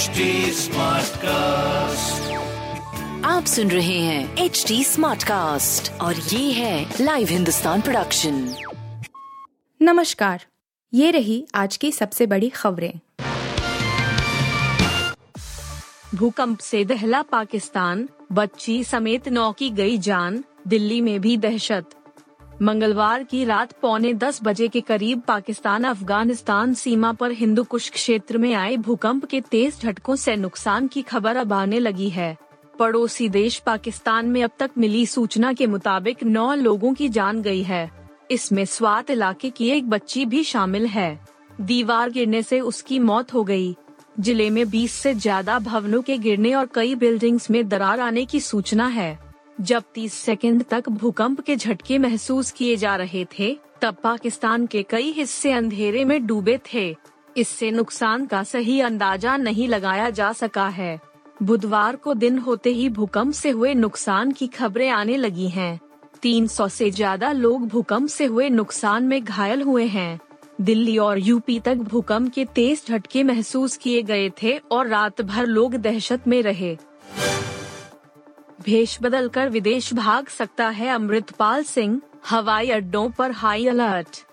HD cast आप सुन रहे हैं एच डी स्मार्ट कास्ट और ये है लाइव हिंदुस्तान प्रोडक्शन नमस्कार ये रही आज की सबसे बड़ी खबरें। भूकंप से दहला पाकिस्तान बच्ची समेत नौ की गई जान दिल्ली में भी दहशत। मंगलवार की रात पौने दस बजे के करीब पाकिस्तान अफ़गानिस्तान सीमा पर हिंदू कुश क्षेत्र में आए भूकंप के तेज झटकों से नुकसान की खबर अब आने लगी है। पड़ोसी देश पाकिस्तान में अब तक मिली सूचना के मुताबिक नौ लोगों की जान गई है। इसमें स्वात इलाके की एक बच्ची भी शामिल है। दीवार गिरने से उसकी मौत हो गई। ज़िले में 20 से ज़्यादा भवनों के गिरने और कई बिल्डिंग्स में दरार आने की सूचना है। जब 30 सेकंड तक भूकंप के झटके महसूस किए जा रहे थे, तब पाकिस्तान के कई हिस्से अंधेरे में डूबे थे। इससे नुकसान का सही अंदाज़ा नहीं लगाया जा सका है। बुधवार को दिन होते ही भूकंप से हुए नुकसान की खबरें आने लगी हैं। 300 से ज़्यादा लोग भूकंप से हुए नुकसान में घायल हुए हैं। दिल्ली और यूपी तक भूकंप के तेज झटके महसूस किए गए थे और रात भर लोग दहशत में रहे। भेष बदल कर विदेश भाग सकता है अमृतपाल सिंह, हवाई अड्डों पर हाई अलर्ट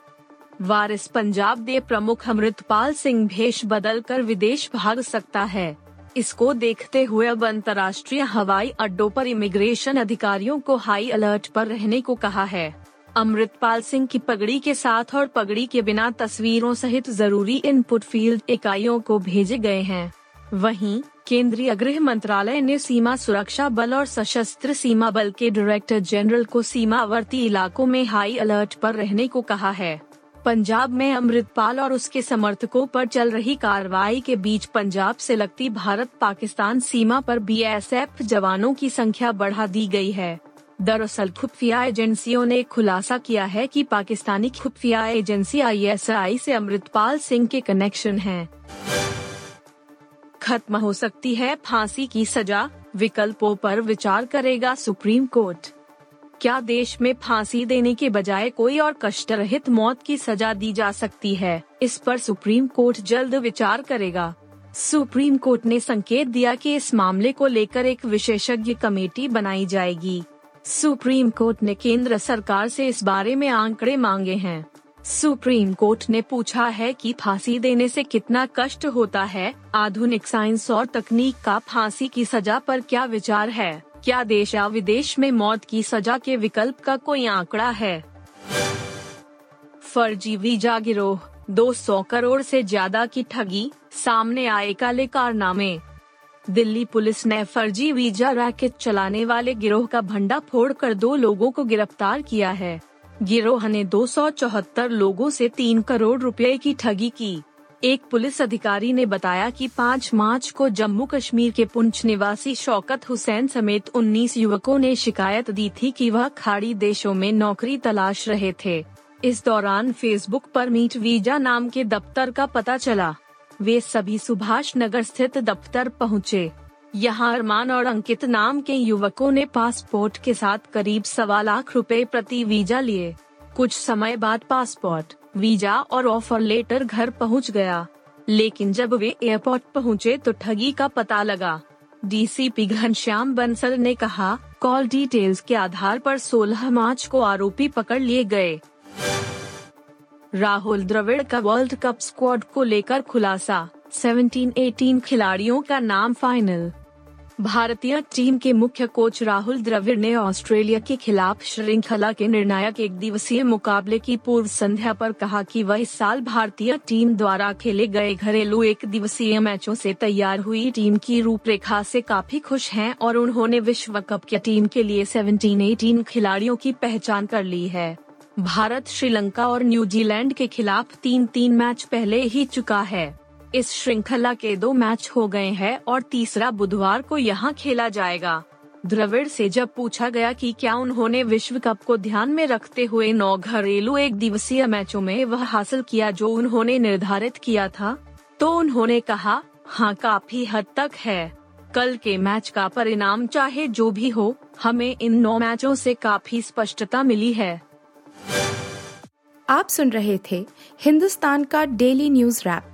वारिस पंजाब दे प्रमुख अमृतपाल सिंह भेष बदल कर विदेश भाग सकता है। इसको देखते हुए अब अंतर्राष्ट्रीय हवाई अड्डों पर इमिग्रेशन अधिकारियों को हाई अलर्ट पर रहने को कहा है। अमृतपाल सिंह की पगड़ी के साथ और पगड़ी के बिना तस्वीरों सहित ज़रूरी इनपुट फ़ील्ड इकाइयों को भेजे गए हैं। वहीं केंद्रीय गृह मंत्रालय ने सीमा सुरक्षा बल और सशस्त्र सीमा बल के डायरेक्टर जनरल को सीमावर्ती इलाकों में हाई अलर्ट पर रहने को कहा है पंजाब में अमृतपाल और उसके समर्थकों पर चल रही कार्रवाई के बीच पंजाब से लगती भारत पाकिस्तान सीमा पर बीएसएफ जवानों की संख्या बढ़ा दी गई है दरअसल खुफिया एजेंसियों ने खुलासा किया है कि पाकिस्तानी खुफिया एजेंसी आईएसआई से अमृतपाल सिंह के कनेक्शन हैं। खत्म हो सकती है, फांसी की सजा, विकल्पों पर विचार करेगा सुप्रीम कोर्ट। क्या देश में फांसी देने के बजाय कोई और कष्ट रहित मौत की सजा दी जा सकती है? इस पर सुप्रीम कोर्ट जल्द विचार करेगा। सुप्रीम कोर्ट ने संकेत दिया कि इस मामले को लेकर एक विशेषज्ञ कमेटी बनाई जाएगी। सुप्रीम कोर्ट ने केंद्र सरकार से इस बारे में आंकड़े मांगे हैं। सुप्रीम कोर्ट ने पूछा है कि फांसी देने से कितना कष्ट होता है। आधुनिक साइंस और तकनीक का फांसी की सजा पर क्या विचार है? क्या देश या विदेश में मौत की सजा के विकल्प का कोई आंकड़ा है? फर्जी वीज़ा गिरोह 200 करोड़ से ज़्यादा की ठगी, सामने आए काले कारनामे। दिल्ली पुलिस ने फर्जी वीज़ा रैकेट चलाने वाले गिरोह का भंडा फोड़ कर दो लोगों को गिरफ़्तार किया है। गिरोह ने दो लोगों से तीन करोड़ रुपए की ठगी की। एक पुलिस अधिकारी ने बताया कि 5 मार्च को जम्मू कश्मीर के पुंछ निवासी शौकत हुसैन समेत 19 युवकों ने शिकायत दी थी कि वह खाड़ी देशों में नौकरी तलाश रहे थे। इस दौरान फेसबुक पर मीट वीज़ा नाम के दफ्तर का पता चला। वे सभी सुभाष नगर स्थित दफ्तर पहुँचे। यहाँ अरमान और अंकित नाम के युवकों ने पासपोर्ट के साथ करीब सवा लाख रुपए प्रति वीज़ा लिए। कुछ समय बाद पासपोर्ट, वीज़ा और ऑफ़र लेटर घर पहुँच गया। लेकिन जब वे एयरपोर्ट पहुँचे तो ठगी का पता लगा। डीसीपी घनश्याम बंसल ने कहा, कॉल डिटेल्स के आधार पर 16 मार्च को आरोपी पकड़ लिए गए। राहुल द्रविड़ का वर्ल्ड कप स्क्वाड को लेकर खुलासा। 17-18 खिलाड़ियों का नाम फाइनल भारतीय टीम के मुख्य कोच राहुल द्रविड़ ने ऑस्ट्रेलिया के खिलाफ श्रृंखला के निर्णायक एक दिवसीय मुकाबले की पूर्व संध्या पर कहा कि वह इस साल भारतीय टीम द्वारा खेले गए घरेलू एक दिवसीय मैचों से तैयार हुई टीम की रूपरेखा से काफ़ी खुश हैं और उन्होंने विश्व कप की टीम के लिए 17-18 खिलाड़ियों की पहचान कर ली है। भारत, श्रीलंका और न्यूजीलैंड के खिलाफ तीन तीन मैच पहले ही चुका है। इस श्रृंखला के दो मैच हो गए हैं और तीसरा बुधवार को यहाँ खेला जाएगा। द्रविड़ से जब पूछा गया कि क्या उन्होंने विश्व कप को ध्यान में रखते हुए नौ घरेलू एक दिवसीय मैचों में वह हासिल किया जो उन्होंने निर्धारित किया था तो उन्होंने कहा हाँ काफ़ी हद तक है। कल के मैच का परिणाम चाहे जो भी हो, हमें इन नौ मैचों से काफ़ी स्पष्टता मिली है। आप सुन रहे थे हिंदुस्तान का डेली न्यूज़ रैप।